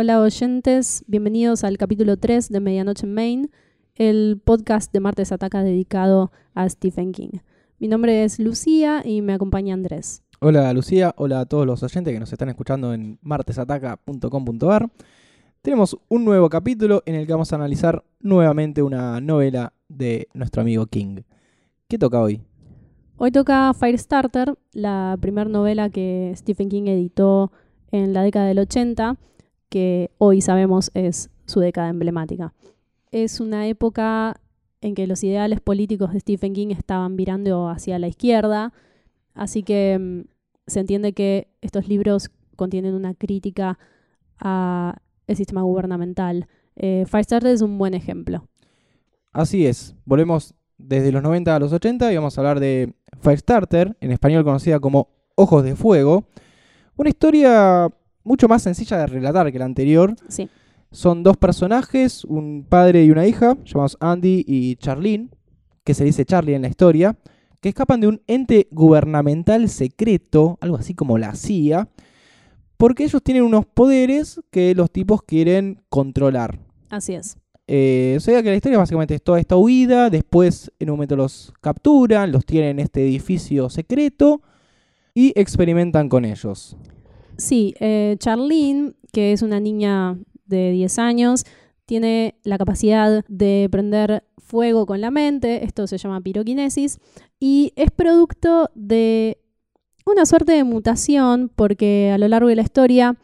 Hola oyentes, bienvenidos al capítulo 3 de Medianoche en Maine, el podcast de Martes Ataca dedicado a Stephen King. Mi nombre es Lucía y me acompaña Andrés. Hola Lucía, hola a todos los oyentes que nos están escuchando en martesataca.com.ar. Tenemos un nuevo capítulo en el que vamos a analizar nuevamente una novela de nuestro amigo King. ¿Qué toca hoy? Hoy toca Firestarter, la primera novela que Stephen King editó en la década del 80, que hoy sabemos es su década emblemática. Es una época en que los ideales políticos de Stephen King estaban virando hacia la izquierda, así que mm, se entiende que estos libros contienen una crítica al sistema gubernamental. Eh, Firestarter es un buen ejemplo. Así es, volvemos desde los 90 a los 80 y vamos a hablar de Firestarter, en español conocida como Ojos de Fuego. Una historia mucho más sencilla de relatar que la anterior. Sí. Son dos personajes, un padre y una hija, llamados Andy y Charlene, que se dice Charlie en la historia, que escapan de un ente gubernamental secreto, algo así como la CIA, porque ellos tienen unos poderes que los tipos quieren controlar. Así es. Eh, o sea que la historia básicamente es toda esta huida, después en un momento los capturan, los tienen en este edificio secreto y experimentan con ellos. Sí, eh, Charlene, que es una niña de 10 años, tiene la capacidad de prender fuego con la mente, esto se llama piroquinesis, y es producto de una suerte de mutación, porque a lo largo de la historia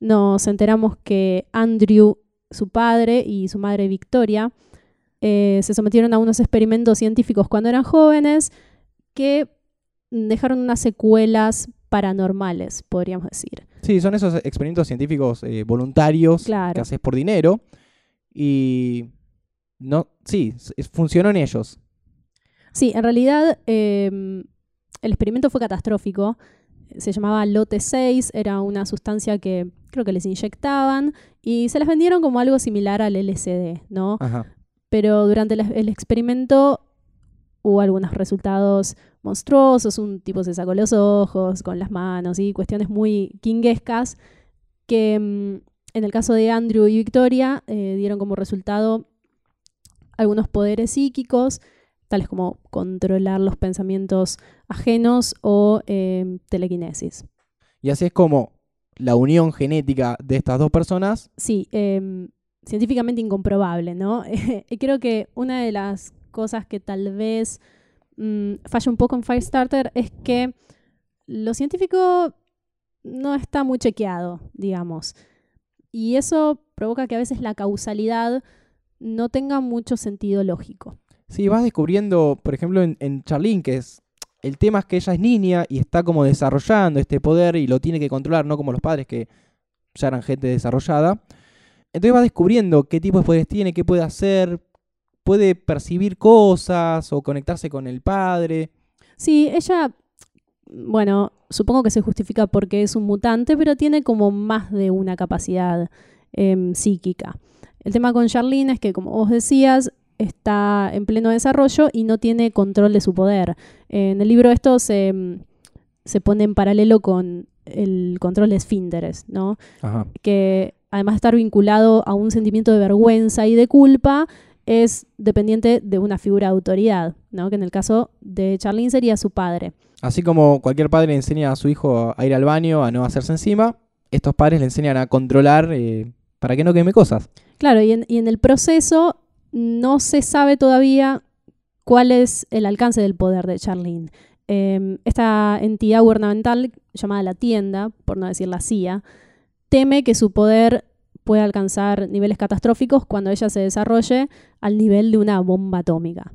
nos enteramos que Andrew su padre y su madre Victoria eh, se sometieron a unos experimentos científicos cuando eran jóvenes que dejaron unas secuelas paranormales, podríamos decir. Sí, son esos experimentos científicos eh, voluntarios que haces por dinero y no, sí, funcionó en ellos. Sí, en realidad em, el experimento fue catastrófico se llamaba Lote 6, era una sustancia que creo que les inyectaban y se las vendieron como algo similar al LSD, ¿no? Pero durante el, experimento hubo algunos resultados monstruosos, un tipo se sacó los ojos con las manos y cuestiones muy kinguescas que mm, en el caso de Andrew y Victoria eh, dieron como resultado algunos poderes psíquicos tales como controlar los pensamientos ajenos o em, telequinesis. Y así es como la unión genética de estas dos personas. Sí, em, científicamente incomprobable, ¿no? y creo que una de las cosas que tal vez mm, falla un poco en Firestarter es que lo científico no está muy chequeado, digamos. Y eso provoca que a veces la causalidad no tenga mucho sentido lógico. Sí, vas descubriendo, por ejemplo, en, en Charlene, que es. El tema es que ella es niña y está como desarrollando este poder y lo tiene que controlar, no como los padres que ya eran gente desarrollada. Entonces vas descubriendo qué tipo de poderes tiene, qué puede hacer, puede percibir cosas o conectarse con el padre. Sí, ella, bueno, supongo que se justifica porque es un mutante, pero tiene como más de una capacidad em, psíquica. El tema con Charlene es que, como vos decías, está en pleno desarrollo y no tiene control de su poder. En el libro esto se, se pone en paralelo con el control de esfínteres, ¿no? Que además de estar vinculado a un sentimiento de vergüenza y de culpa, es dependiente de una figura de autoridad, ¿no? Que en el caso de Charlene sería su padre. Así como cualquier padre le enseña a su hijo a ir al baño, a no hacerse encima, estos padres le enseñan a controlar eh, para que no queme cosas. Claro, y en, y en el proceso no se sabe todavía cuál es el alcance del poder de Charlene. Em, esta entidad gubernamental, llamada la tienda, por no decir la CIA, teme que su poder pueda alcanzar niveles catastróficos cuando ella se desarrolle al nivel de una bomba atómica.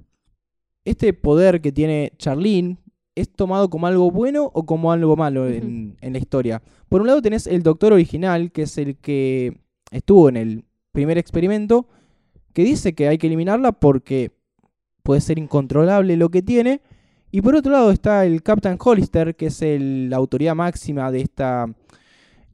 Este poder que tiene Charlene es tomado como algo bueno o como algo malo en, en la historia. Por un lado tenés el doctor original, que es el que estuvo en el primer experimento, que dice que hay que eliminarla porque puede ser incontrolable lo que tiene. Y por otro lado está el Captain Hollister, que es la autoridad máxima de esta...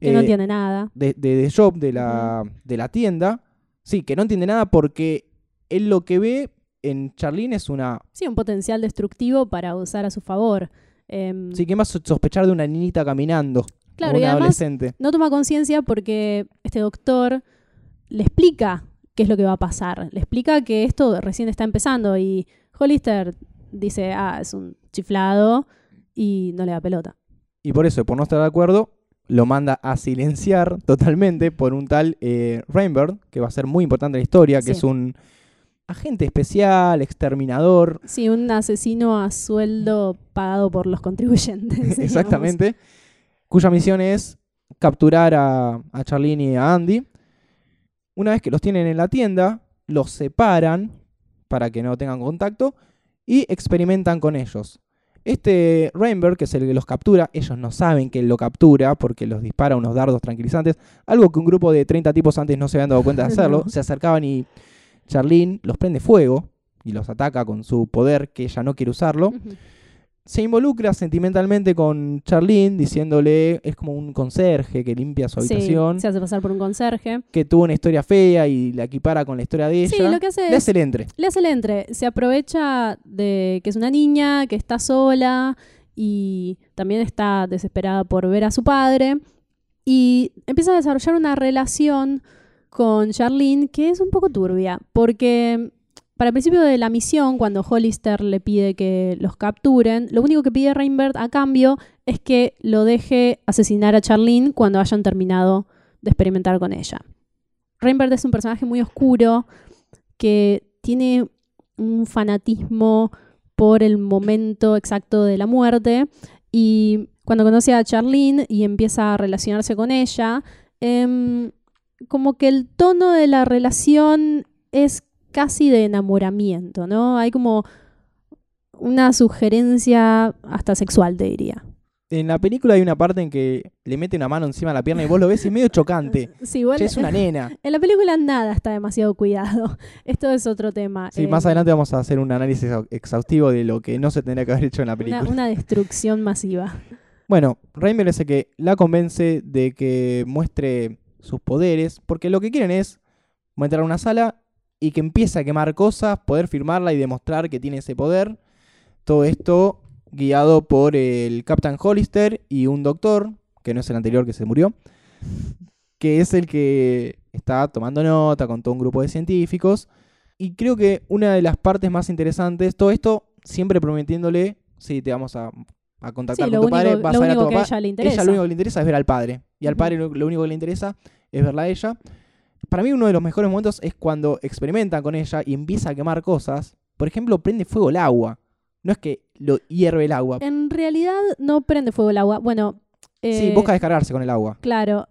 Que no eh, entiende nada. De, de, shop, de la, de la tienda. Sí, que no entiende nada porque él lo que ve en Charlene es una... Sí, un potencial destructivo para usar a su favor. Em, sí, que más sospechar de una niñita caminando. Claro, y además no toma conciencia porque este doctor le explica qué es lo que va a pasar. Le explica que esto recién está empezando y Hollister dice, ah, es un chiflado y no le da pelota. Y por eso, por no estar de acuerdo, lo manda a silenciar totalmente por un tal eh, Rainbird, que va a ser muy importante en la historia, que Sí. es un agente especial, exterminador, Sí, un asesino a sueldo pagado por los contribuyentes. digamos. exactamente, cuya misión es capturar a, a Charlene y a Andy. Una vez que los tienen en la tienda, los separan para que no tengan contacto y experimentan con ellos. Este Rainbird, que es el que los captura, ellos no saben que él lo captura porque los dispara unos dardos tranquilizantes, algo que un grupo de 30 tipos antes no se habían dado cuenta de hacerlo. Se acercaban y Charlene los prende fuego y los ataca con su poder que ella no quiere usarlo. Se involucra sentimentalmente con Charlene, diciéndole, es como un conserje que limpia su Sí, habitación, se hace pasar por un conserje. que tuvo una historia fea y la equipara con la historia de ella. Sí, lo que hace Le es hace el entre. Le hace el entre. Se aprovecha de que es una niña, que está sola y también está desesperada por ver a su padre. Y empieza a desarrollar una relación con Charlene que es un poco turbia. Porque para el principio de la misión, cuando Hollister le pide que los capturen, lo único que pide Reinbert a cambio es que lo deje asesinar a Charlene cuando hayan terminado de experimentar con ella. Reinbert es un personaje muy oscuro que tiene un fanatismo por el momento exacto de la muerte y cuando conoce a Charlene y empieza a relacionarse con ella, em, como que el tono de la relación es casi de enamoramiento, ¿no? Hay como una sugerencia hasta sexual, te diría. En la película hay una parte en que le mete una mano encima de la pierna y vos lo ves y es medio chocante. Sí, igual Che, es una nena. en la película nada está demasiado cuidado. Esto es otro tema. Sí, Eh, más adelante vamos a hacer un análisis exhaustivo de lo que no se tendría que haber hecho en la película. una destrucción masiva. Bueno, Reimer es el que la convence de que muestre sus poderes, porque lo que quieren es entrar a una sala y que empiece a quemar cosas, poder firmarla y demostrar que tiene ese poder. Todo esto guiado por el Captain Hollister y un doctor, que no es el anterior que se murió, que es el que está tomando nota con todo un grupo de científicos. Y creo que una de las partes más interesantes, todo esto siempre prometiéndole, sí, te vamos a, a contactar Sí, con tu padre, vas a ver a tu papá. ella le interesa. Ella lo único que le interesa es ver al padre. Y al padre lo, lo único que le interesa es verla a ella. Para mí uno de los mejores momentos es cuando experimentan con ella y empieza a quemar cosas. Por ejemplo, prende fuego el agua. No es que lo hierve el agua. En realidad no prende fuego el agua. Bueno, sí, eh, busca descargarse con el agua. Claro.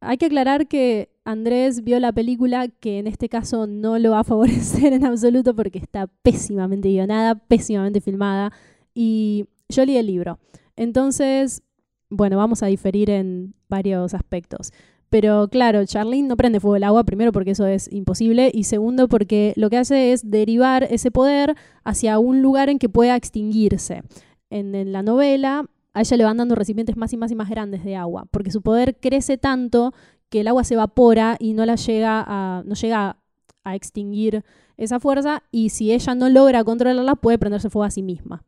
Hay que aclarar que Andrés vio la película que en este caso no lo va a favorecer en absoluto porque está pésimamente guionada, pésimamente filmada y yo leí el libro. Entonces, bueno, vamos a diferir en varios aspectos. Pero claro, Charlene no prende fuego el agua, primero porque eso es imposible y segundo porque lo que hace es derivar ese poder hacia un lugar en que pueda extinguirse. En, en la novela a ella le van dando recipientes más y más y más grandes de agua, porque su poder crece tanto que el agua se evapora y no la llega a, no llega a extinguir esa fuerza y si ella no logra controlarla puede prenderse fuego a sí misma.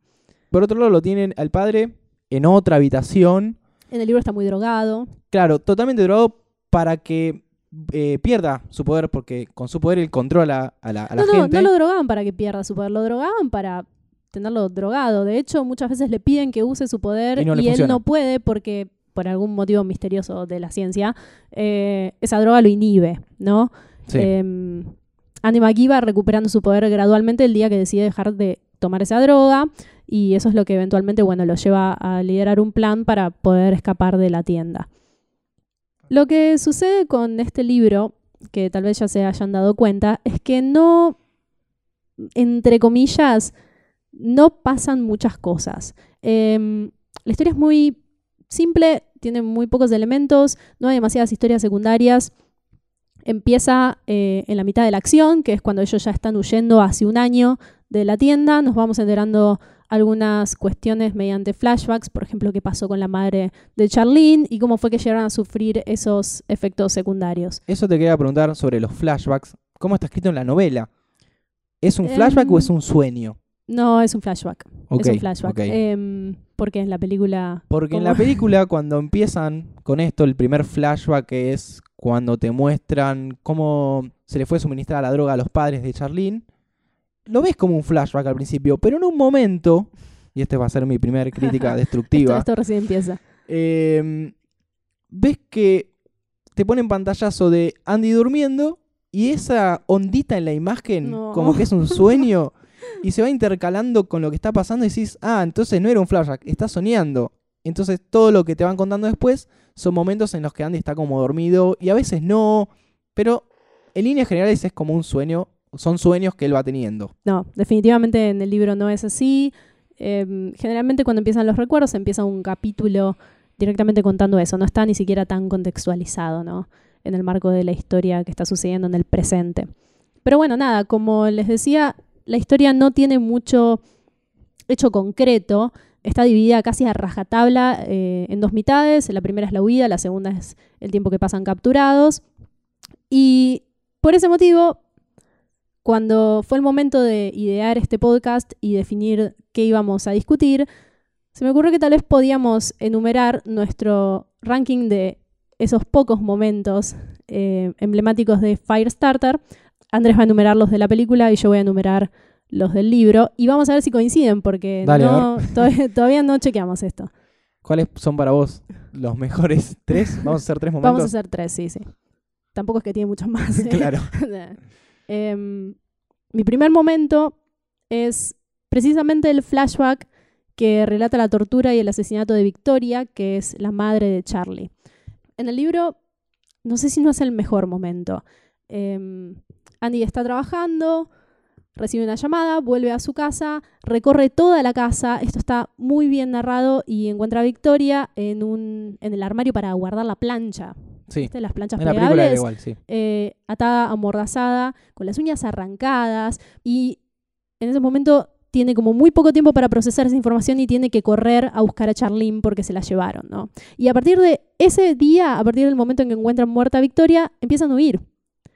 Por otro lado, lo tienen al padre en otra habitación. En el libro está muy drogado. Claro, totalmente drogado para que eh, pierda su poder, porque con su poder él controla a la, a la no, no, gente. no lo drogaban para que pierda su poder, lo drogaban para tenerlo drogado. De hecho, muchas veces le piden que use su poder Y no él no puede porque por algún motivo misterioso de la ciencia, eh, esa droga lo inhibe, ¿no? Sí. Eh, Andy McGee va recuperando su poder gradualmente el día que decide dejar de tomar esa droga y eso es lo que eventualmente bueno, lo lleva a liderar un plan para poder escapar de la tienda. Lo que sucede con este libro, que tal vez ya se hayan dado cuenta, es que no, entre comillas, no pasan muchas cosas. Em, la historia es muy simple, tiene muy pocos elementos, no hay demasiadas historias secundarias. Empieza eh, en la mitad de la acción, que es cuando ellos ya están huyendo hace un año de la tienda. Nos vamos enterando algunas cuestiones mediante flashbacks, por ejemplo, qué pasó con la madre de Charlene y cómo fue que llegaron a sufrir esos efectos secundarios. Eso te quería preguntar sobre los flashbacks. ¿Cómo está escrito en la novela? ¿Es un flashback Em, o es un sueño? No, es un flashback. Ok, es un flashback. Em, porque en la película... Porque en la película, cuando empiezan con esto, el primer flashback es cuando te muestran cómo se le fue suministrada la droga a los padres de Charlene, lo ves como un flashback al principio, pero en un momento, y esta va a ser mi primera crítica destructiva, esto recién empieza. eh, ves que te ponen pantallazo de Andy durmiendo y esa ondita en la imagen, No. como que es un sueño, y se va intercalando con lo que está pasando y decís, ah, entonces no era un flashback, está soñando. Entonces todo lo que te van contando después son momentos en los que Andy está como dormido y a veces no, pero en líneas generales es como un sueño, son sueños que él va teniendo. No, definitivamente en el libro no es así. Eh, generalmente cuando empiezan los recuerdos empieza un capítulo directamente contando eso, no está ni siquiera tan contextualizado, ¿no? En el marco de la historia que está sucediendo en el presente. Pero bueno, nada, como les decía, la historia no tiene mucho hecho concreto, está dividida casi a rajatabla eh, en dos mitades, la primera es la huida, la segunda es el tiempo que pasan capturados. Y por ese motivo, cuando fue el momento de idear este podcast y definir qué íbamos a discutir, se me ocurrió que tal vez podíamos enumerar nuestro ranking de esos pocos momentos eh, emblemáticos de Firestarter. Andrés va a enumerar los de la película y yo voy a enumerar los del libro. Y vamos a ver si coinciden, porque Dale, a no, todavía, todavía no chequeamos esto. ¿Cuáles son para vos los mejores tres? Vamos a hacer tres momentos. Vamos a hacer tres, sí, sí. Tampoco es que tiene muchos más. ¿eh? claro. Em, mi primer momento es precisamente el flashback que relata la tortura y el asesinato de Victoria, que es la madre de Charlie. En el libro, no sé si no es el mejor momento. Em, Andy está trabajando, recibe una llamada, vuelve a su casa, recorre toda la casa, esto está muy bien narrado y encuentra a Victoria en, un, en el armario para guardar la plancha. Sí. ¿Viste? Las planchas En la película era plegables igual, sí. eh, atada, amordazada, con las uñas arrancadas y en ese momento tiene como muy poco tiempo para procesar esa información y tiene que correr a buscar a Charlene porque se la llevaron, ¿no? Y a partir de ese día, a partir del momento en que encuentran muerta a Victoria, empiezan a huir.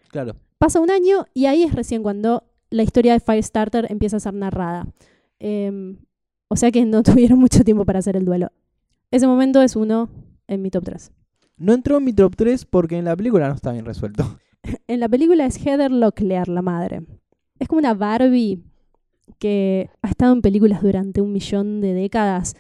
Claro. Pasa un año y ahí es recién cuando la historia de Firestarter empieza a ser narrada. Em, o sea que no tuvieron mucho tiempo para hacer el duelo. Ese momento es uno en mi top 3. No entró en mi top 3 porque en la película no está bien resuelto. En la película es Heather Locklear, la madre. Es como una Barbie que ha estado en películas durante un millón de décadas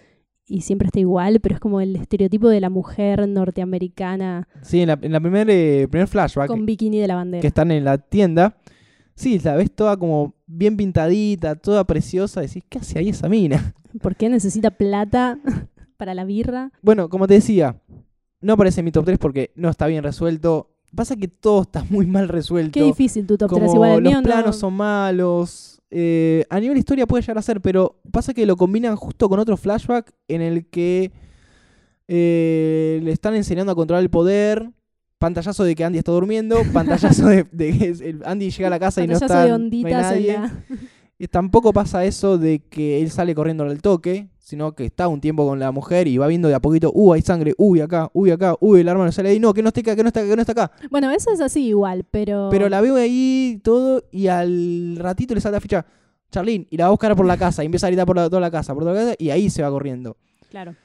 y siempre está igual, pero es como el estereotipo de la mujer norteamericana Sí, en la, en la primer, eh, primer flashback con bikini de la bandera. que están en la tienda, sí, la ves toda como bien pintadita, toda preciosa. Decís, ¿qué hace ahí esa mina? ¿Por qué necesita plata para la birra? Bueno, como te decía, no aparece en mi top 3 porque no está bien resuelto. Pasa que todo está muy mal resuelto. Qué difícil tu top como 3, igual el los mío no. planos son malos. eh, a nivel historia puede llegar a ser, pero pasa que lo combinan justo con otro flashback en el que eh, le están enseñando a controlar el poder. Pantallazo de que Andy está durmiendo. Pantallazo de, de que Andy llega a la casa y no está de no hay en nadie. la- Y tampoco pasa eso de que él sale corriendo al toque, sino que está un tiempo con la mujer y va viendo de a poquito, uh, hay sangre, uy, acá, uy, acá, uy, el hermano sale ahí, no, que no esté acá, que no está acá, que no está acá. Bueno, eso es así igual, pero... Pero la veo ahí todo y al ratito le salta la ficha, Charlene, y la va a buscar por la casa y empieza a gritar por la- toda la casa, por toda la casa y ahí se va corriendo. Claro.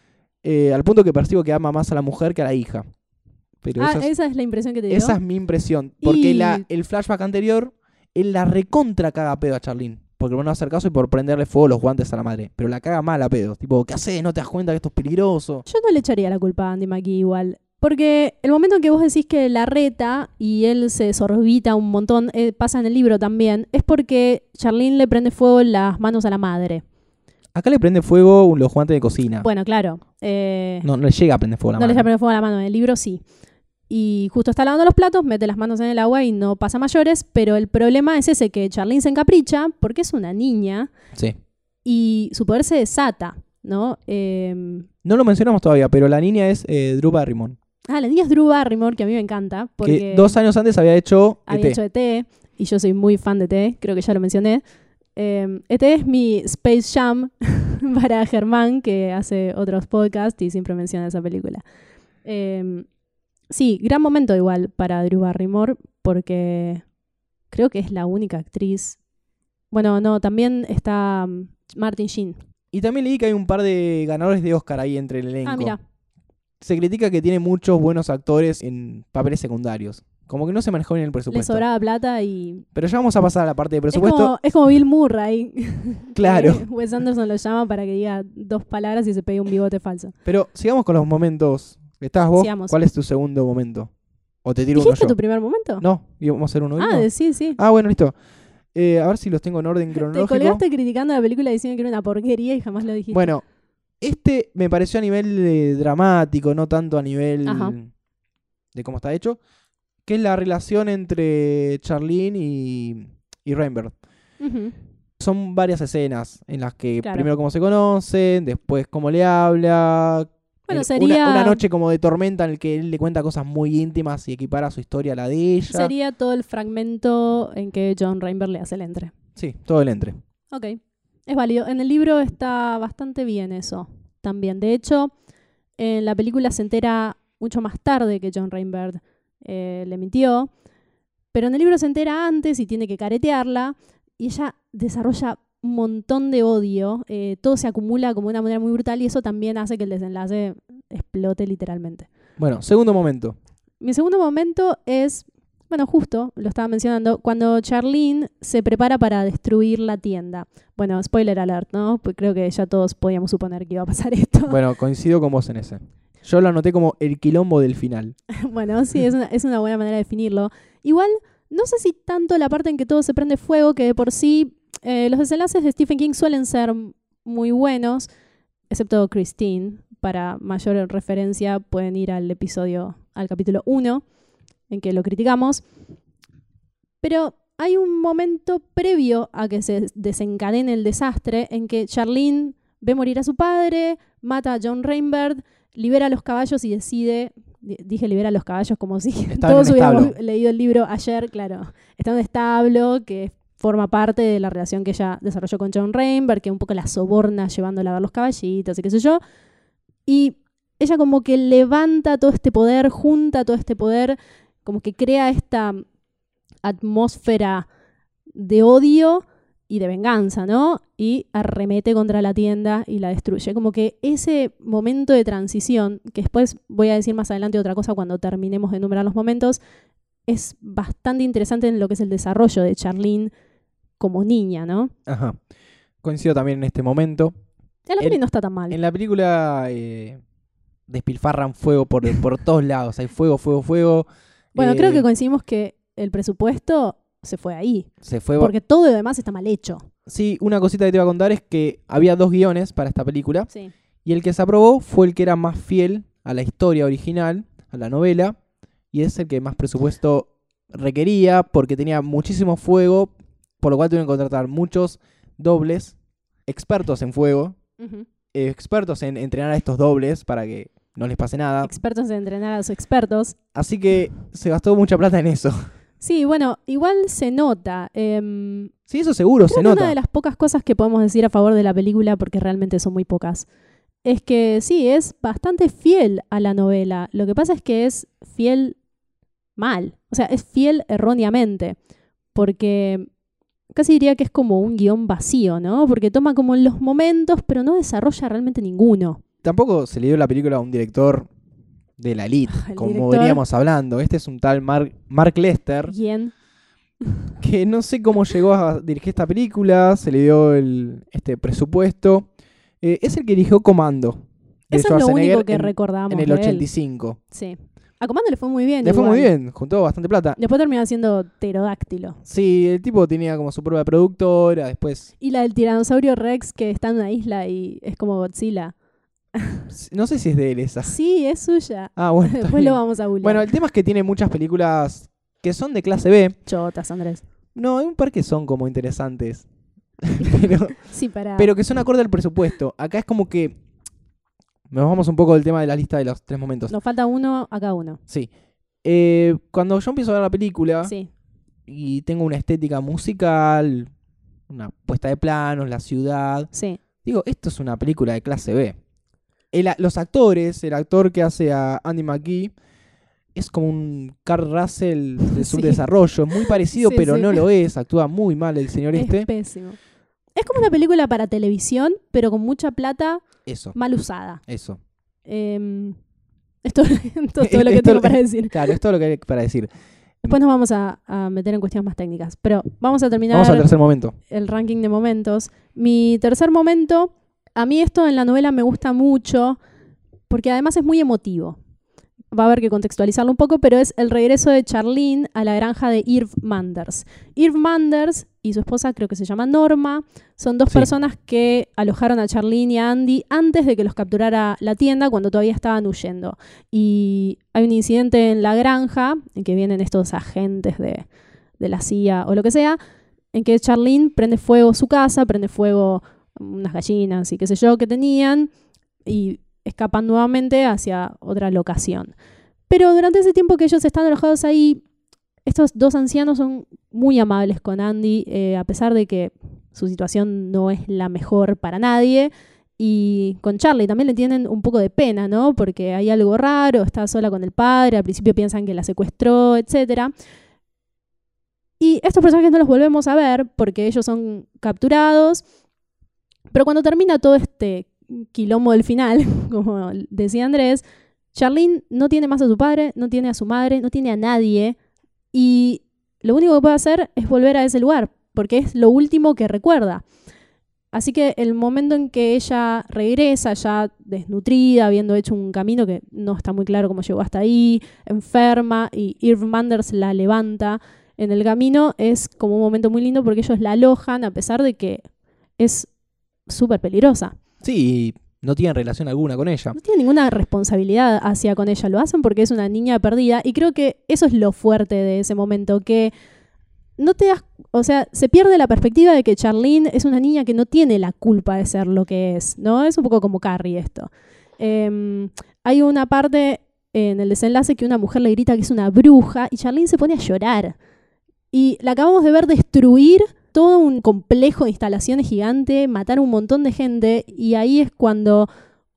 Eh, al punto que percibo que ama más a la mujer que a la hija. Pero Ah, esa, es, esa es la impresión que te dio. esa es mi impresión. Porque Y- la, el flashback anterior, él la recontra caga pedo a Charlene. Porque no va a hacer caso y por prenderle fuego los guantes a la madre. Pero la caga mal a pedo. Tipo, ¿qué haces? ¿No te das cuenta que esto es peligroso? Yo no le echaría la culpa a Andy McKee igual. Porque el momento en que vos decís que la reta y él se sorbita un montón, eh, pasa en el libro también, es porque Charlene le prende fuego las manos a la madre. Acá le prende fuego los guantes de cocina. Bueno, claro. eh, No, no le llega a prender fuego la no le mano. está prendiendo fuego a la mano, en el libro sí. Y justo está lavando los platos, mete las manos en el agua y no pasa mayores, pero el problema es ese que Charlene se encapricha porque es una niña Sí. y su poder se desata, ¿no? Eh, No lo mencionamos todavía, pero la niña es eh, Drew Barrymore. ah, la niña es Drew Barrymore, que a mí me encanta. Porque Que dos años antes había hecho E había ET. hecho ET y yo soy muy fan de ET, creo que ya lo mencioné. Eh, ET es mi Space Jam para Germán, que hace otros podcasts y siempre menciona esa película. Eh, sí, gran momento igual para Drew Barrymore, porque creo que es la única actriz. Bueno, no, también está um, Martin Sheen. Y también leí que hay un par de ganadores de Oscar ahí entre el elenco. Ah, mira. se critica que tiene muchos buenos actores en papeles secundarios. Como que no se manejó bien el Le presupuesto. sobraba plata y. Pero ya vamos a pasar a la parte de Es presupuesto. como, es como Bill Murray. Claro. Wes Anderson lo llama para que diga dos palabras y se pegue un bigote falso. Pero sigamos con los momentos. ¿Estás vos? Sigamos. ¿Cuál es tu segundo momento? ¿O te tiro uno ¿Dijiste yo? tu primer momento? No, íbamos a hacer uno. Ah, sí, sí. Ah, bueno, listo. Eh, a ver si los tengo en orden Te cronológico. colgaste criticando la película diciendo que era una porquería y jamás lo dijiste. Bueno, este me pareció a nivel eh, dramático, no tanto a nivel Ajá. de cómo está hecho, que es la relación entre Charlene y, y. Ujú. Son varias escenas en las que Claro. primero cómo se conocen, después cómo le habla. Bueno, el- sería- una, una noche como de tormenta en el que él le cuenta cosas muy íntimas y equipara su historia a la de ella. Sería todo el fragmento en que John Rainbow le hace el entre. Sí, todo el entre. Ok, es válido. En el libro está bastante bien eso también. De hecho, en la película se entera mucho más tarde que John Rainbird eh, le mintió, pero en el libro se entera antes y tiene que caretearla y ella desarrolla un montón de odio. eh, todo se acumula como de una manera muy brutal y eso también hace que el desenlace explote literalmente. Bueno, segundo momento. Mi segundo momento es, bueno, justo, lo estaba mencionando, cuando Charlene se prepara para destruir la tienda. Bueno, spoiler alert, ¿no? Pues creo que ya todos podíamos suponer que iba a pasar esto. Bueno, coincido con vos en ese. Yo lo anoté como el quilombo del final. Bueno, sí, es una, es una buena manera de definirlo. Igual, no sé si tanto la parte en que todo se prende fuego, que de por sí eh, los desenlaces de Stephen King suelen ser muy buenos, excepto Christine. Para mayor referencia pueden ir al episodio, al capítulo 1, en que lo criticamos. Pero hay un momento previo a que se desencadene el desastre en que Charlene ve morir a su padre, mata a John Rainbird, libera a los caballos y decide. di- Dije libera a los caballos como si en todos hubiéramos establo. leído el libro ayer, claro. Está en un establo que forma parte de la relación que ella desarrolló con John Rainbird, que un poco la soborna llevándola a ver los caballitos y qué sé yo. Y ella como que levanta todo este poder, junta todo este poder, como que crea esta atmósfera de odio y de venganza, ¿no? Y arremete contra la tienda y la destruye. Como que ese momento de transición, que después voy a decir más adelante otra cosa cuando terminemos de enumerar los momentos, es bastante interesante en lo que es el desarrollo de Charlene como niña, ¿no? Ajá. Coincido también en este momento. En la El- peli no está tan mal. En la película eh, despilfarran fuego por, por todos lados. Hay fuego, fuego, fuego. Bueno, Eh, creo que coincidimos que el presupuesto se fue ahí, se fue. porque todo lo demás está mal hecho. Sí, una cosita que te iba a contar es que había dos guiones para esta película. Sí. Y el que se aprobó fue el que era más fiel a la historia original, a la novela. Y es el que más presupuesto requería porque tenía muchísimo fuego. Por lo cual tuvieron que contratar muchos dobles, expertos en fuego, eh, expertos en entrenar a estos dobles para que no les pase nada. Expertos en entrenar a los expertos. Así que se gastó mucha plata en eso. Sí, bueno, igual se nota. em, Sí, eso seguro, creo se que nota. una de las pocas cosas que podemos decir a favor de la película, porque realmente son muy pocas, es que sí, es bastante fiel a la novela. Lo que pasa es que es fiel mal. O sea, es fiel erróneamente. Porque casi diría que es como un guion vacío, ¿no? Porque toma como los momentos, pero no desarrolla realmente ninguno. Tampoco se le dio la película a un director de la elite, El como director. veníamos hablando. Este es un tal Mark, Mark Lester, Bien. que no sé cómo llegó a dirigir esta película, se le dio el, este presupuesto. Eh, es el que dirigió Comando. de Eso es lo Schwarzenegger único que en, recordamos. en el de él. 85. Sí. A Comando le fue muy bien. Le fue muy bien, juntó bastante plata. Después terminó siendo pterodáctilo. Sí, el tipo tenía como su propia productora, después... Y la del tiranosaurio Rex que está en una isla y es como Godzilla. No sé si es de él esa. Sí, es suya. Ah, bueno. Después bien. lo vamos a googlear. Bueno, el tema es que tiene muchas películas que son de clase B. Chotas, Andrés. No, hay un par que son como interesantes. pero, Sí, para. pero que son acorde al presupuesto. Acá es como que. Nos vamos un poco del tema de la lista de los tres momentos. Nos falta uno a cada uno. Sí. Eh, cuando yo empiezo a ver la película Sí. y tengo una estética musical, una puesta de planos, la ciudad, Sí. digo, esto es una película de clase B. El los actores, el actor que hace a Andy McGee, es como un Carl Russell de Sí. subdesarrollo, es muy parecido, Sí, pero sí. no lo es, actúa muy mal el señor Es este. pésimo. Es como una película para televisión, pero con mucha plata Eso, mal usada. eso. Em, Esto, esto es todo lo que Esto- tengo para decir. Claro, es todo lo que hay para decir. Después nos vamos a, a meter en cuestiones más técnicas. Pero vamos a terminar Vamos al tercer momento. el ranking de momentos. Mi tercer momento, a mí esto en la novela me gusta mucho porque además es muy emotivo. Va a haber que contextualizarlo un poco, pero es el regreso de Charlene a la granja de Irv Manders. Irv Manders y su esposa, creo que se llama Norma, son dos Sí. personas que alojaron a Charlene y a Andy antes de que los capturara la tienda cuando todavía estaban huyendo. Y hay un incidente en la granja en que vienen estos agentes de, de la CIA o lo que sea, en que Charlene prende fuego su casa, prende fuego unas gallinas y qué sé yo que tenían y escapan nuevamente hacia otra locación. Pero durante ese tiempo que ellos están alojados ahí, estos dos ancianos son muy amables con Andy, eh, a pesar de que su situación no es la mejor para nadie. Y con Charlie también le tienen un poco de pena, ¿no? Porque hay algo raro, está sola con el padre, al principio piensan que la secuestró, etcétera. Y estos personajes no los volvemos a ver porque ellos son capturados. Pero cuando termina todo este quilombo del final, como decía Andrés, Charlene no tiene más a su padre, no tiene a su madre, no tiene a nadie. Y lo único que puede hacer es volver a ese lugar, porque es lo último que recuerda. Así que el momento en que ella regresa, ya desnutrida, habiendo hecho un camino que no está muy claro cómo llegó hasta ahí, enferma, y Irv Manders la levanta en el camino, es como un momento muy lindo porque ellos la alojan, a pesar de que es súper peligrosa. Sí, no tienen relación alguna con ella. No tiene ninguna responsabilidad hacia con ella, lo hacen porque es una niña perdida y creo que eso es lo fuerte de ese momento, que no te das, o sea, se pierde la perspectiva de que Charlene es una niña que no tiene la culpa de ser lo que es, ¿no? Es un poco como Carrie esto. Em, hay una parte en el desenlace que una mujer le grita que es una bruja y Charlene se pone a llorar. Y la acabamos de ver destruir todo un complejo de instalaciones gigante, matar un montón de gente y ahí es cuando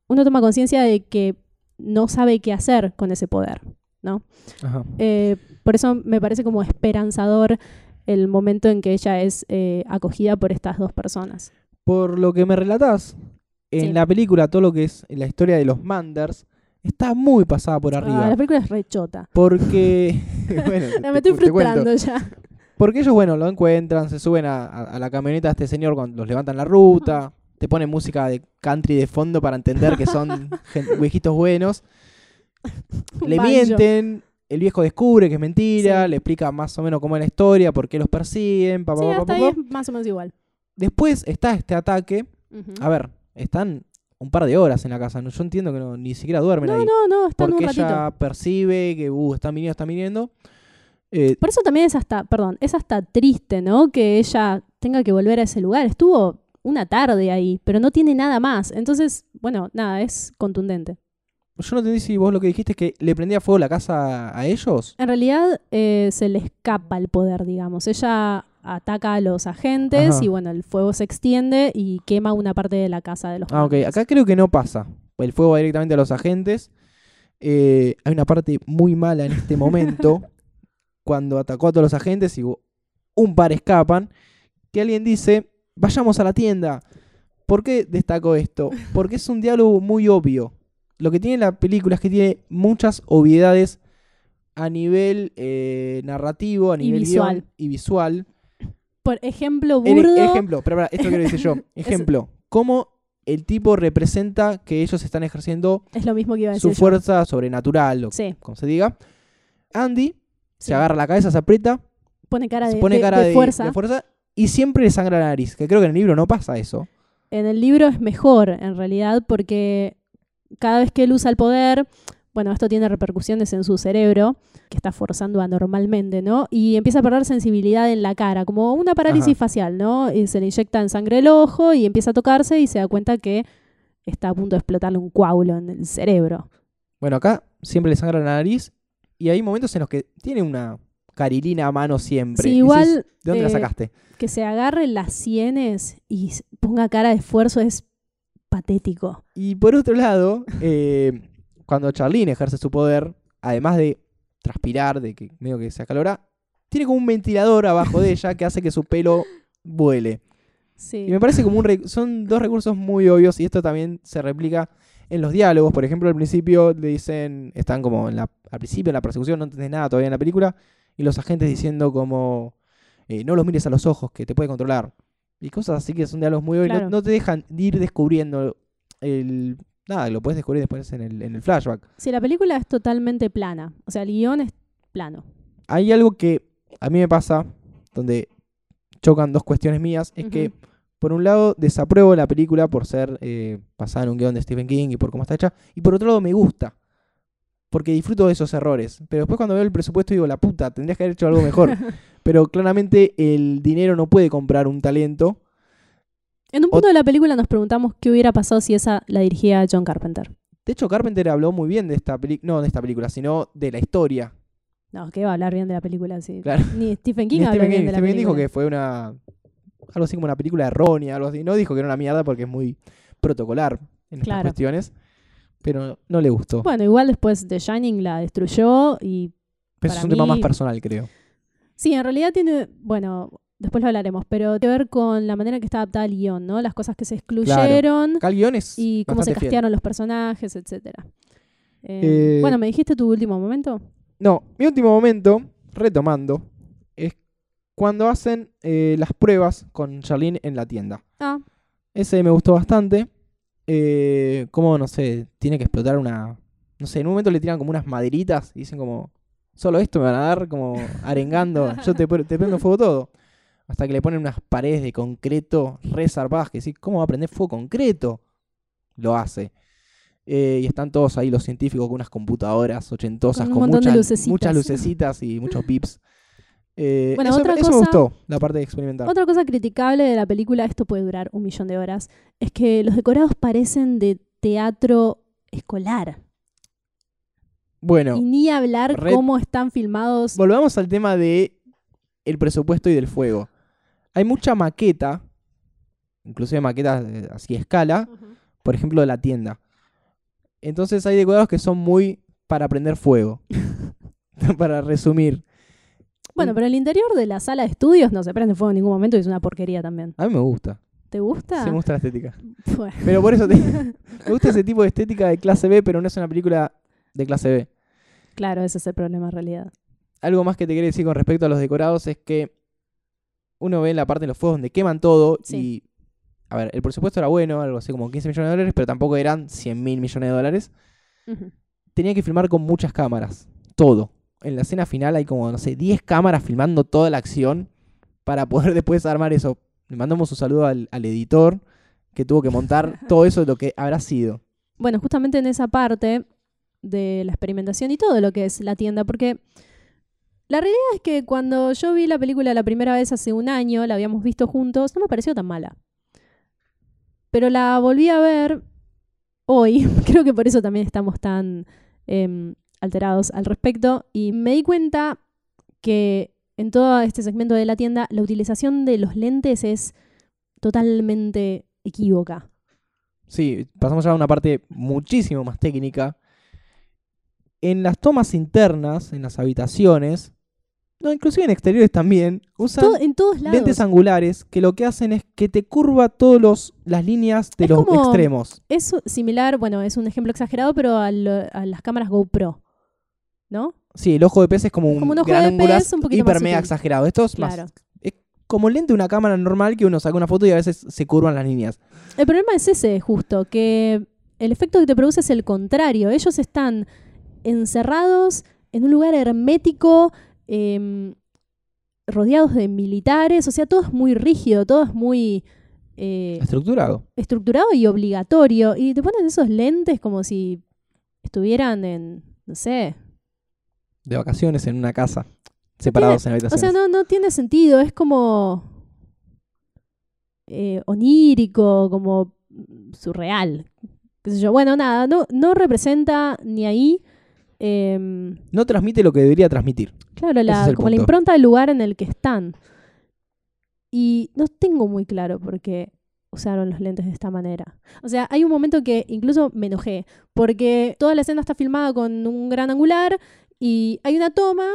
uno toma conciencia de que no sabe qué hacer con ese poder, ¿no? Ajá. Eh, por eso me parece como esperanzador el momento en que ella es eh, acogida por estas dos personas. Por lo que me relatás, en Sí. la película, todo lo que es la historia de los Manders está muy pasada por arriba. Ah, la película es rechota. Porque. bueno, me te- estoy frustrando ya. Porque ellos, bueno, lo encuentran, se suben a, a- a la camioneta de este señor cuando los levantan la ruta, te ponen música de country de fondo para entender que son viejitos buenos. Le banjo. mienten, el viejo descubre que es mentira, Sí. le explica más o menos cómo es la historia, por qué los persiguen, pa, pa, Sí, pa, hasta pa, ahí pa. es más o menos igual. Después está este ataque. A ver, están un par de horas en la casa. no- Yo entiendo que no, ni siquiera duermen No, ahí. no, no, están porque un ratito. ella percibe que uh, están viniendo, están viniendo. Eh, Por eso también es hasta, perdón, es hasta triste, ¿no? Que ella tenga que volver a ese lugar. Estuvo una tarde ahí, pero no tiene nada más. Entonces, bueno, nada, es contundente. yo no entendí si vos lo que dijiste es que le prendía fuego la casa a ellos. En realidad eh, se le escapa el poder, digamos. Ella ataca a los agentes Ajá. y bueno, el fuego se extiende y quema una parte de la casa de los Ah, ok. Acá creo que no pasa. El fuego va directamente a los agentes. Eh, hay una parte muy mala en este momento. cuando atacó a todos los agentes y un par escapan. Que alguien dice, vayamos a la tienda. ¿Por qué destaco esto? Porque es un diálogo muy obvio. Lo que tiene la película es que tiene muchas obviedades a nivel eh, narrativo, a Y nivel visual. guion y visual. Por ejemplo, El burdo. ejemplo, pero esto quiero decir yo. Ejemplo, cómo el tipo representa que ellos están ejerciendo Es lo mismo que iba a decir su yo. fuerza sobrenatural, o Sí, como se diga. Andy sí. se agarra la cabeza, se aprieta, Pone cara se de, pone de- cara de de, fuerza. y siempre le sangra la nariz. Que creo que en el libro no pasa eso. En el libro es mejor, en realidad, porque cada vez que él usa el poder, bueno, esto tiene repercusiones en su cerebro, que está forzando anormalmente, ¿no? Y empieza a perder sensibilidad en la cara, como una parálisis Ajá. facial, ¿no? Y se le inyecta en sangre el ojo y empieza a tocarse y se da cuenta que está a punto de explotarle un coágulo en el cerebro. Bueno, acá siempre le sangra la nariz y hay momentos en los que tiene una carilina a mano siempre. Sí, igual decís, ¿De dónde la eh, sacaste? que se agarre las sienes y ponga cara de esfuerzo es patético. Y por otro lado, eh, cuando Charlene ejerce su poder, además de transpirar, de que medio que se acalora, tiene como un ventilador abajo de ella que hace que su pelo vuele. Sí. Y me parece como un... son dos recursos muy obvios y esto también se replica en los diálogos. Por ejemplo, al principio le dicen, están como en la, al principio en la persecución, no entendés nada todavía en la película, y los agentes diciendo como, eh, no los mires a los ojos, que te puede controlar. Y cosas así que son diálogos muy obvios, Claro. no, no te dejan ir descubriendo el... Nada, lo puedes descubrir después en el, en el flashback. Sí, la película es totalmente plana. O sea, el guion es plano. Hay algo que a mí me pasa, donde chocan dos cuestiones mías, es que. Por un lado desapruebo la película por ser eh, basada en un guion de Stephen King y por cómo está hecha, y por otro lado me gusta, porque disfruto de esos errores. Pero después cuando veo el presupuesto digo, la puta, tendrías que haber hecho algo mejor. Pero claramente el dinero no puede comprar un talento. En un punto de la película nos preguntamos qué hubiera pasado si esa la dirigía John Carpenter. De hecho, Carpenter habló muy bien de esta película, no de esta película, sino de la historia. No, que va a hablar bien de la película, sí. Claro. Ni Stephen King Ni habló Stephen bien King, de la Stephen King dijo película. que fue una. Algo así como una película errónea, algo así. No dijo que era una mierda porque es muy protocolar en estas Claro. cuestiones. Pero no le gustó. Bueno, igual después The Shining la destruyó y Pero es un tema más personal, creo. sí, en realidad tiene, bueno, después lo hablaremos, pero tiene que ver con la manera que está adaptada el guion, ¿no? Las cosas que se excluyeron el guion es y cómo se fiel. castearon los personajes, etcétera. Eh, Eh, bueno, ¿me dijiste tu último momento? No, mi último momento, retomando, cuando hacen eh, las pruebas con Charlene en la tienda. Ah, Ese me gustó bastante. Eh, como, no sé, tiene que explotar una... No sé, en un momento le tiran como unas maderitas y dicen como... Solo esto me van a dar, como arengando. Yo te, te prendo fuego todo. Hasta que le ponen unas paredes de concreto re zarpadas que decís, ¿cómo va a prender fuego concreto? Lo hace. Eh, y están todos ahí los científicos con unas computadoras ochentosas, Con con, muchas, lucecitas. muchas lucecitas y muchos pips. Eh, Bueno, eso otra eso me cosa- gustó, la parte de experimentar. Otra cosa criticable de la película, esto puede durar un millón de horas, es que los decorados parecen de teatro escolar. Bueno, y ni hablar Red- cómo están filmados. volvamos al tema de el presupuesto y del fuego. Hay mucha maqueta, inclusive maquetas eh, así a escala, por ejemplo, de la tienda. Entonces hay decorados que son muy para prender fuego. para resumir. Bueno, pero el interior de la sala de estudios no se prende fuego en ningún momento y es una porquería también. A mí me gusta. ¿Te gusta? Sí, me gusta la estética. Bueno. Pero por eso te- me gusta ese tipo de estética de clase B, pero no es una película de clase B. Claro, ese es el problema en realidad. Algo más que te quería decir con respecto a los decorados es que uno ve en la parte de los fuegos donde queman todo Sí. y... A ver, el presupuesto era bueno, algo así como 15 millones de dólares, pero tampoco eran 100 mil millones de dólares. Tenía que filmar con muchas cámaras, todo. En la escena final hay como, no sé, 10 cámaras filmando toda la acción para poder después armar eso. Le mandamos un saludo al, al editor que tuvo que montar todo eso de lo que habrá sido. Bueno, justamente en esa parte de la experimentación y todo lo que es la tienda, porque la realidad es que cuando yo vi la película la primera vez hace un año, la habíamos visto juntos, no me pareció tan mala. Pero la volví a ver hoy, creo que por eso también estamos tan em, alterados al respecto, y me di cuenta que en todo este segmento de la tienda la utilización de los lentes es totalmente equívoca. Sí, pasamos ya a una parte muchísimo más técnica. En las tomas internas, en las habitaciones, no, inclusive en exteriores también, usan Todo- en todos lados. lentes angulares que lo que hacen es que te curva todas las líneas de Es los como- extremos. Es similar, bueno, es un ejemplo exagerado, pero a las cámaras GoPro, ¿no? Sí, el ojo de pez es como un Como un ojo gran de pez un poquito más mega exagerado. Esto es Claro. más es como el lente de una cámara normal que uno saca una foto y a veces se curvan las líneas. El problema es ese, justo, que el efecto que te produce es el contrario. Ellos están encerrados en un lugar hermético, em, rodeados de militares, o sea, todo es muy rígido, todo es muy eh, Estructurado. estructurado y obligatorio. Y te ponen esos lentes como si estuvieran en, no sé, De vacaciones en una casa. Separados en O habitaciones. sea, no, no tiene sentido, es como eh, onírico, como surreal. Qué sé yo. Bueno, nada, no, no representa ni ahí, em, No transmite lo que debería transmitir. claro, la, como la impronta del lugar en el que están. Y no tengo muy claro por qué usaron los lentes de esta manera. O sea, hay un momento que incluso me enojé, porque toda la escena está filmada con un gran angular y hay una toma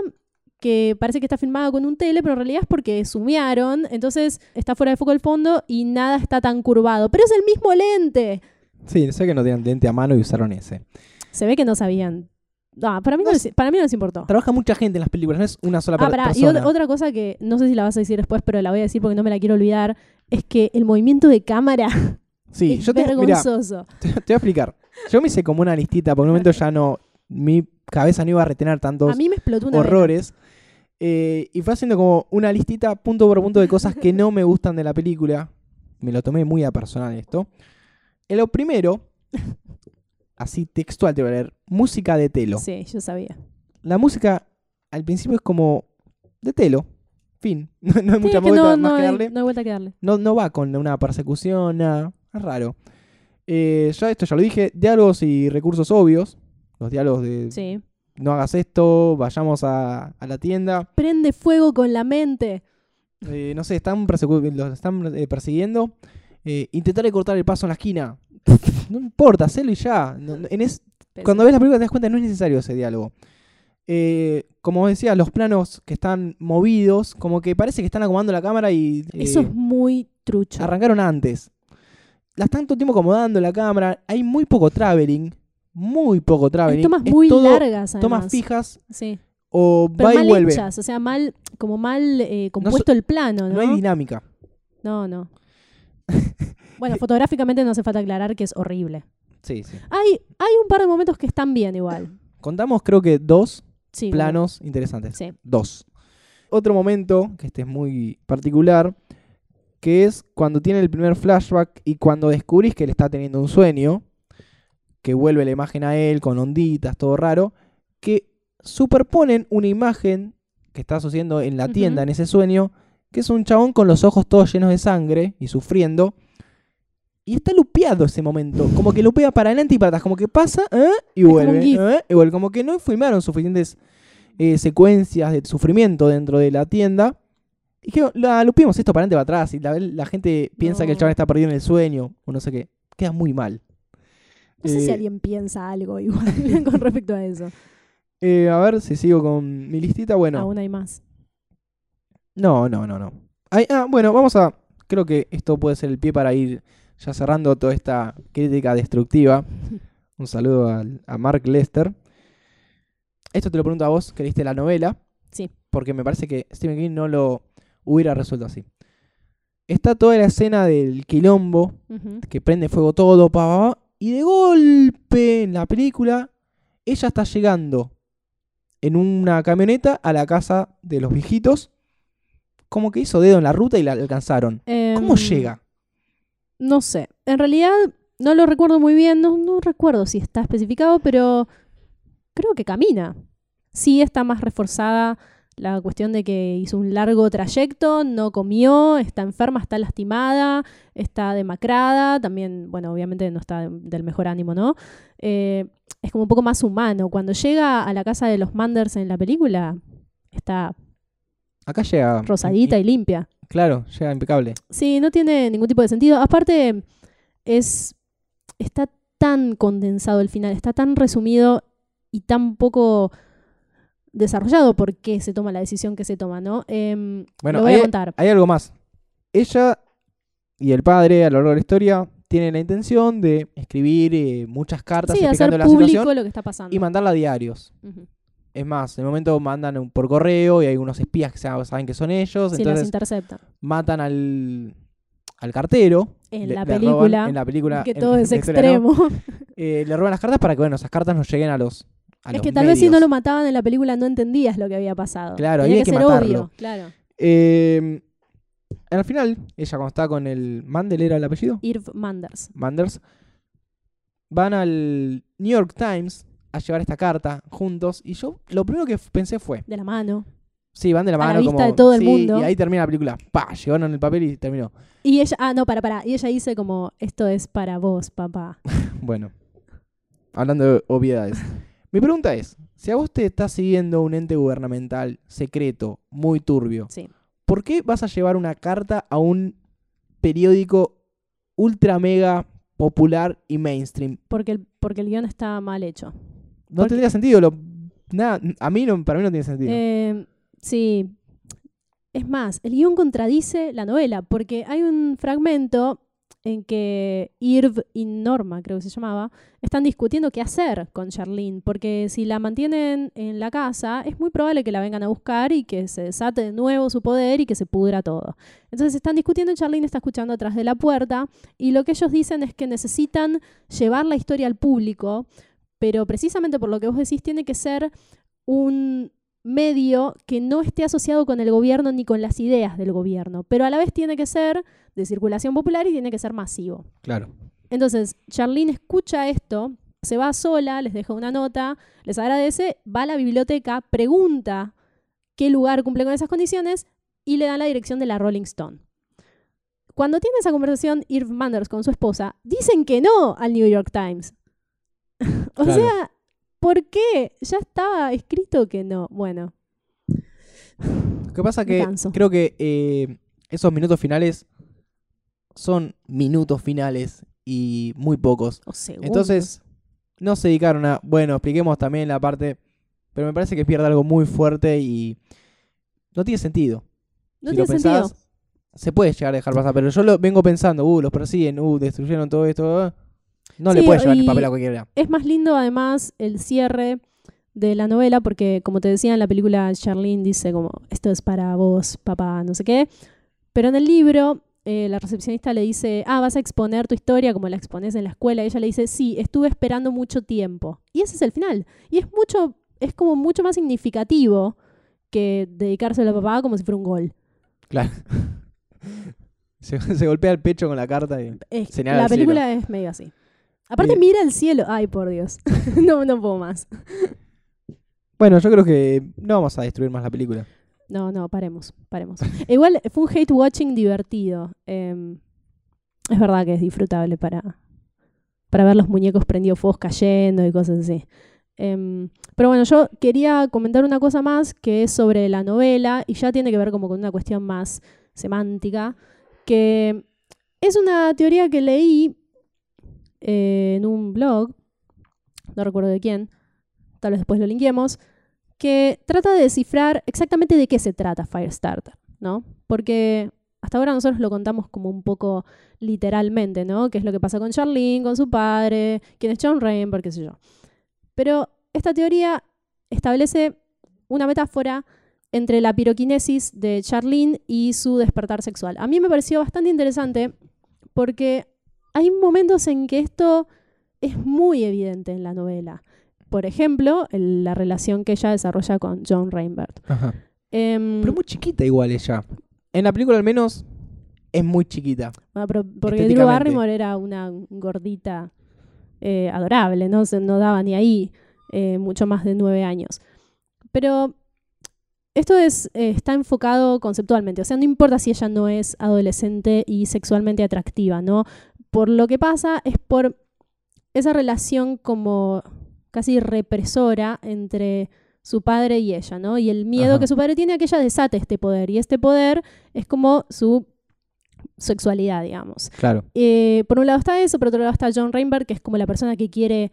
que parece que está filmada con un tele, pero en realidad es porque sumearon, entonces está fuera de foco el fondo y nada está tan curvado. Pero es el mismo lente. Sí, sé que no tenían lente a mano y usaron ese. Se ve que no sabían. No, para, mí no, No les, para mí no les importó. Trabaja mucha gente en las películas, no es una sola Ah, pará, y persona. otra cosa que no sé si la vas a decir después, pero la voy a decir porque no me la quiero olvidar, es que el movimiento de cámara sí, es yo te, vergonzoso. te, te voy a explicar. Yo me hice como una listita, por un momento ya no, mi cabeza no iba a retener tantos A mí me explotó una vena. horrores. Eh, y fue haciendo como una listita punto por punto de cosas que no me gustan de la película. Me lo tomé muy a personal esto. En lo primero, así textual te voy a leer, música de telo. Sí, yo sabía. La música al principio es como de telo. Fin. No, no hay Sí, mucha vuelta no, más no que hay, darle. no hay vuelta que darle. No, no va con una persecución, nada. Es raro. Eh, ya esto ya lo dije. Diálogos y recursos obvios. Los diálogos de Sí. no hagas esto, vayamos a, a la tienda. Prende fuego con la mente. Eh, no sé, están, los están eh, persiguiendo. Eh, intentaré cortar el paso en la esquina. no importa, hacelo y ya. No- no- en es- cuando ves la película te das cuenta no es necesario ese diálogo. Eh, como decía, los planos que están movidos, como que parece que están acomodando la cámara y eh, Eso es muy trucho. arrancaron antes. La están todo el tiempo acomodando la cámara. Hay muy poco traveling. Muy poco Hay traveling. tomas Es muy todo largas, además. Tomas fijas Sí. o Pero va y mal vuelve. hechas, o sea, mal, como mal eh, compuesto el plano, ¿no? No hay dinámica. no, no. bueno, fotográficamente no hace falta aclarar que es horrible. Sí, sí. Hay, hay un par de momentos que están bien igual. Contamos creo que dos Sí, planos interesantes. Sí. Dos. Otro momento, que este es muy particular, que es cuando tiene el primer flashback y cuando descubrís que él está teniendo un sueño, que vuelve la imagen a él con onditas, todo raro, que superponen una imagen que está sucediendo en la tienda en ese sueño, que es un chabón con los ojos todos llenos de sangre y sufriendo. Y está lupeado ese momento, como que lupea para adelante y para atrás, como que pasa ¿eh? y vuelve. ¿eh? y vuelve. Como que no filmaron suficientes eh, secuencias de sufrimiento dentro de la tienda. Y que la lupeamos esto para adelante y para atrás. Y la, la gente piensa que el chabón está perdido en el sueño, o no sé qué. Queda muy mal. No sé si Eh, alguien piensa algo igual con respecto a eso. eh, a ver si sigo con mi listita. Bueno, Aún hay más. no, no, no, no. Ay, ah, bueno, vamos a. Creo que esto puede ser el pie para ir ya cerrando toda esta crítica destructiva. Un saludo al- a Mark Lester. Esto te lo pregunto a vos, que leíste la novela. Sí. Porque me parece que Stephen King no lo hubiera resuelto así. Está toda la escena del quilombo, que prende fuego todo, pa, pa, pa, y de golpe en la película, ella está llegando en una camioneta a la casa de los viejitos, como que hizo dedo en la ruta y la alcanzaron. ¿Cómo Em, llega? No sé. En realidad no lo recuerdo muy bien. No, no recuerdo si está especificado, pero creo que camina. Sí está más reforzada la cuestión de que hizo un largo trayecto, no comió, está enferma, está lastimada, está demacrada. También, bueno, obviamente no está de- del mejor ánimo, ¿no? Eh, es como un poco más humano. Cuando llega a la casa de los Manders en la película, está Acá llega. rosadita y limpia. Claro, llega impecable. Sí, no tiene ningún tipo de sentido. Aparte, es. está tan condensado el final, está tan resumido y tan poco desarrollado por qué se toma la decisión que se toma, ¿no? Em, Bueno, lo voy a hay- contar. Hay algo más. Ella y el padre, a lo largo de la historia, tienen la intención de escribir eh, muchas cartas Sí, explicando hacer la público situación lo que está pasando. y mandarla a diarios. Es más, en el momento mandan un- por correo y hay unos espías que sa- saben que son ellos, Sí, las entonces interceptan. matan al, al cartero. En le- la roban- película, en la película. que todo en es no. extremo. Eh, le roban las cartas para que bueno, esas cartas no lleguen a los. A es los que tal vez si no lo mataban en la película no entendías lo que había pasado. Claro, Tenía había que, que ser matarlo. obvio, claro. Eh, al final, ella cuando está con el. Mandel era el apellido. Irv Manders. Manders, van al New York Times a llevar esta carta juntos. Y yo lo primero que pensé fue, De la mano. sí, van de la A la mano. vista como, de todo el sí, mundo. Y ahí termina la película. Pa, llevaron el papel y terminó. Y ella, ah, no, para, para. Y ella dice como, esto es para vos, papá. Bueno, hablando de obviedades. Mi pregunta es, si a vos te está siguiendo un ente gubernamental secreto, muy turbio, Sí. ¿por qué vas a llevar una carta a un periódico ultra mega popular y mainstream? Porque el, porque el guion está mal hecho. No Porque- tendría sentido. Lo, nada, a mí no, para mí no tiene sentido. Eh, sí. Es más, el guion contradice la novela, porque hay un fragmento en que Irv y Norma, creo que se llamaba, están discutiendo qué hacer con Charlene, porque si la mantienen en la casa, es muy probable que la vengan a buscar y que se desate de nuevo su poder y que se pudra todo. Entonces están discutiendo y Charlene está escuchando atrás de la puerta y lo que ellos dicen es que necesitan llevar la historia al público, pero precisamente por lo que vos decís tiene que ser un medio que no esté asociado con el gobierno ni con las ideas del gobierno, pero a la vez tiene que ser de circulación popular y tiene que ser masivo. Claro. Entonces, Charlene escucha esto, se va sola, les deja una nota, les agradece, va a la biblioteca, pregunta qué lugar cumple con esas condiciones y le dan la dirección de la Rolling Stone. Cuando tiene esa conversación Irv Manders con su esposa, dicen que no al New York Times. o Claro. sea, ¿por qué? Ya estaba escrito que no. Bueno, Lo que pasa que creo que eh, esos minutos finales son minutos finales y muy pocos. o. Entonces, no se dedicaron a, bueno, expliquemos también la parte, pero me parece que pierde algo muy fuerte y no tiene sentido. no si tiene lo pensás, sentido. se puede llegar a dejar pasar, pero yo lo vengo pensando, uh, los persiguen, uh, destruyeron todo esto. uh, no le puedes llevar el papel a cualquiera. Es más lindo además el cierre de la novela porque como te decía en la película Charlene dice como esto es para vos, papá, no sé qué. Pero en el libro eh, la recepcionista le dice, ah, vas a exponer tu historia como la expones en la escuela. Y ella le dice, sí, estuve esperando mucho tiempo. Y ese es el final. Y es mucho, es como mucho más significativo que dedicárselo a papá como si fuera un gol. Claro. se, se golpea el pecho con la carta y... Es- Señala la cielo. película es medio así. Aparte Bien. mira el cielo. Ay, por Dios. no, no puedo más. Bueno, yo creo que no vamos a destruir más la película. No, no, paremos, paremos. Igual fue un hate watching divertido. Em, es verdad que es disfrutable para, para ver los muñecos prendidos fuegos cayendo y cosas así. Em, pero bueno, yo quería comentar una cosa más que es sobre la novela y ya tiene que ver como con una cuestión más semántica, que es una teoría que leí eh, en un blog, no recuerdo de quién, tal vez después lo linkeemos, que trata de descifrar exactamente de qué se trata Firestarter, ¿no? Porque hasta ahora nosotros lo contamos como un poco literalmente, ¿no? ¿Qué es lo que pasa con Charlene, con su padre, quién es John Rainbow, qué sé yo. Pero esta teoría establece una metáfora entre la piroquinesis de Charlene y su despertar sexual. A mí me pareció bastante interesante porque hay momentos en que esto es muy evidente en la novela. Por ejemplo, el- la relación que ella desarrolla con John Reinbert. Ajá. Em, Pero muy chiquita igual ella. En la película al menos es muy chiquita. bueno, pero- porque Drew. Barrymore era una gordita eh, adorable, ¿no? Se- no daba ni ahí eh, mucho más de nueve años. Pero esto es, eh, está enfocado conceptualmente, o sea, no importa si ella no es adolescente y sexualmente atractiva, ¿no? Por lo que pasa es por esa relación como casi represora entre su padre y ella, ¿no? Y el miedo Ajá. que su padre tiene a que ella desate este poder. Y este poder es como su sexualidad, digamos. Claro. Eh, por un lado está eso, por otro lado está John Rainberg, que es como la persona que quiere,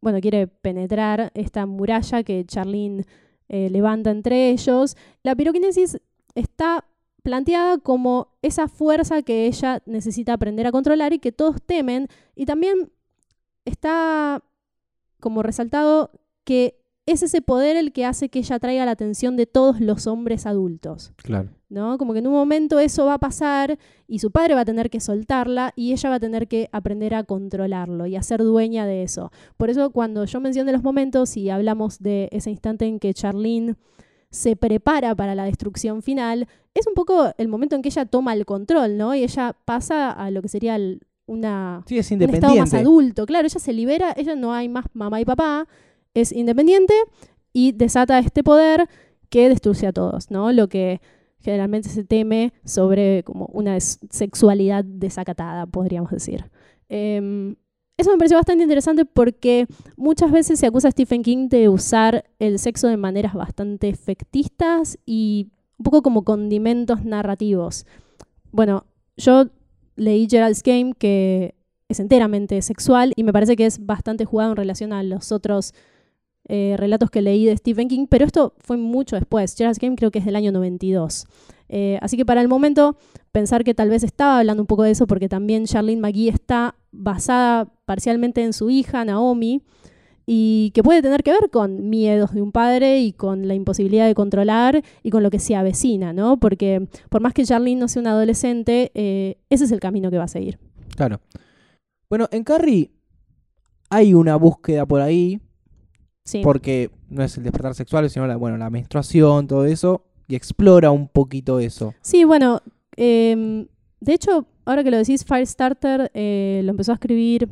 bueno, quiere penetrar esta muralla que Charlene eh, levanta entre ellos. La piroquinesis está planteada como esa fuerza que ella necesita aprender a controlar y que todos temen. Y también está como resaltado que es ese poder el que hace que ella traiga la atención de todos los hombres adultos. Claro. ¿no? Como que en un momento eso va a pasar y su padre va a tener que soltarla y ella va a tener que aprender a controlarlo y a ser dueña de eso. Por eso cuando yo mencioné los momentos y hablamos de ese instante en que Charlene se prepara para la destrucción final, es un poco el momento en que ella toma el control, ¿no? Y ella pasa a lo que sería el- una, Sí, es un estado más adulto. Claro, ella se libera, ella no hay más mamá y papá, es independiente y desata este poder que destruye a todos, ¿no? Lo que generalmente se teme sobre como una sexualidad desacatada, podríamos decir. Em, eso me pareció bastante interesante porque muchas veces se acusa a Stephen King de usar el sexo de maneras bastante efectistas y un poco como condimentos narrativos. Bueno, yo leí Gerald's Game que es enteramente sexual y me parece que es bastante jugado en relación a los otros eh, relatos que leí de Stephen King, pero esto fue mucho después. Gerald's Game creo que es del año 92. Eh, así que para el momento pensar que tal vez estaba hablando un poco de eso porque también Charlene McGee está basada parcialmente en su hija, Naomi, y que puede tener que ver con miedos de un padre y con la imposibilidad de controlar y con lo que se avecina, ¿no? Porque por más que Charlene no sea una adolescente, eh, ese es el camino que va a seguir. Claro. Bueno, en Carrie hay una búsqueda por ahí, Sí. porque no es el despertar sexual, sino la, bueno, la menstruación, todo eso, y explora un poquito eso. Sí, bueno, em, de hecho, ahora que lo decís, Firestarter eh, lo empezó a escribir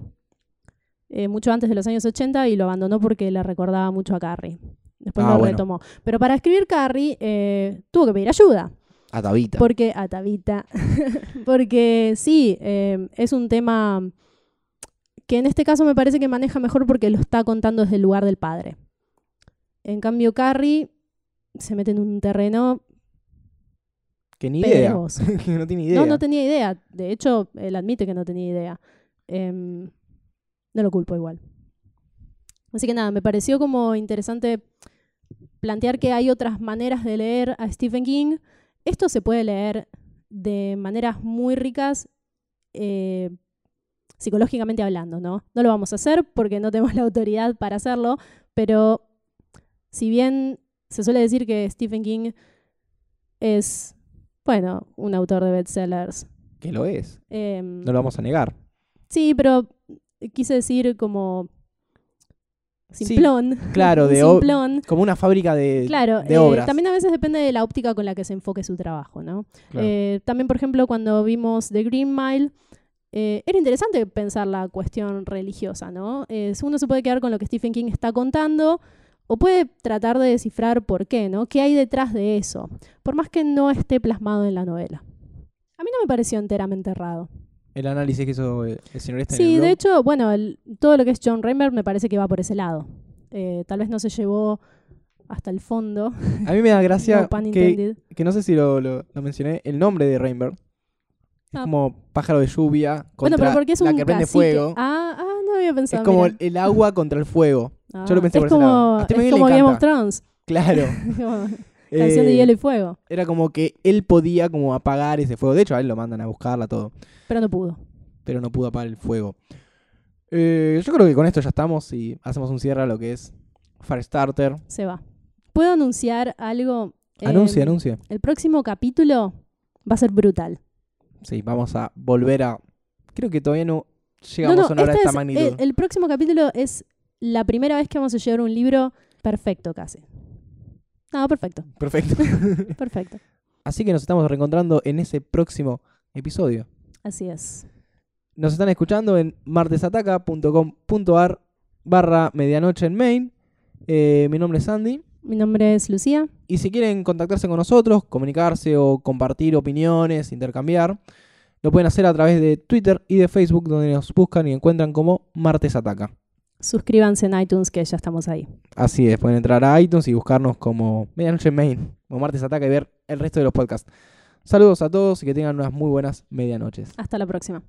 eh, mucho antes de los años 80 y lo abandonó porque le recordaba mucho a Carrie. Después Ah, lo bueno. retomó. Pero para escribir Carrie eh, tuvo que pedir ayuda. A Tabita. Porque, a Tabita. porque sí, eh, es un tema que en este caso me parece que maneja mejor porque lo está contando desde el lugar del padre. En cambio, Carrie se mete en un terreno Que ni idea. que no tiene idea. No, no tenía idea. De hecho, él admite que no tenía idea. Em, no lo culpo igual. Así que nada, me pareció como interesante plantear que hay otras maneras de leer a Stephen King. Esto se puede leer de maneras muy ricas eh, psicológicamente hablando, ¿no? No lo vamos a hacer porque no tenemos la autoridad para hacerlo, pero si bien se suele decir que Stephen King es, bueno, un autor de bestsellers, Que lo es. em, No lo vamos a negar. Sí, pero quise decir como simplón. Claro, de simplón. como una fábrica de, Claro, de eh, obras. también a veces depende de la óptica con la que se enfoque su trabajo, ¿no? Claro. Eh, también, por ejemplo, cuando vimos The Green Mile, eh, era interesante pensar la cuestión religiosa, ¿no? Eh, uno se puede quedar con lo que Stephen King está contando o puede tratar de descifrar por qué, ¿no? ¿Qué hay detrás de eso? Por más que no esté plasmado en la novela. A mí no me pareció enteramente errado. El análisis que hizo eh, el señor este Sí, de hecho, bueno, el- todo lo que es John Reimer me parece que va por ese lado. Eh, tal vez no se llevó hasta el fondo. A mí me da gracia no que, que no sé si lo, lo- lo mencioné, el nombre de Rainbow. Es Ah. como pájaro de lluvia Bueno, contra pero porque es la un que prende cacique. fuego. Ah, ah, no había es pensado. como mira. el, el agua contra el fuego. Ah, yo lo pensé es por ese como, lado. A Stephen es como Game of. Thrones. Claro. Canción de Eh, hielo y fuego. Era como que él podía como apagar ese fuego. De hecho, a él lo mandan a buscarla todo. Pero no pudo. Pero no pudo apagar el fuego. Eh, yo creo que con esto ya estamos y hacemos un cierre a lo que es Firestarter. Se va. ¿Puedo anunciar algo? Anuncia, Em, anuncia. El próximo capítulo va a ser brutal. Sí, vamos a volver a. Creo que todavía no llegamos a una hora de esta es- magnitud. el, el próximo capítulo es la primera vez que vamos a llevar un libro perfecto casi. No, perfecto, Perfecto. perfecto. Así que nos estamos reencontrando en ese próximo episodio. Así es. Nos están escuchando en martesataca.com.ar barra medianoche en main. Eh, mi nombre es Andy. Mi nombre es Lucía. Y si quieren contactarse con nosotros, comunicarse o compartir opiniones, intercambiar, lo pueden hacer a través de Twitter y de Facebook, donde nos buscan y encuentran como Martes Ataca. Suscríbanse en iTunes que ya estamos ahí. Así es, pueden entrar a iTunes y buscarnos como Medianoche en Main o Martes Ataca y ver el resto de los podcasts. Saludos a todos y que tengan unas muy buenas medianoches. Hasta la próxima.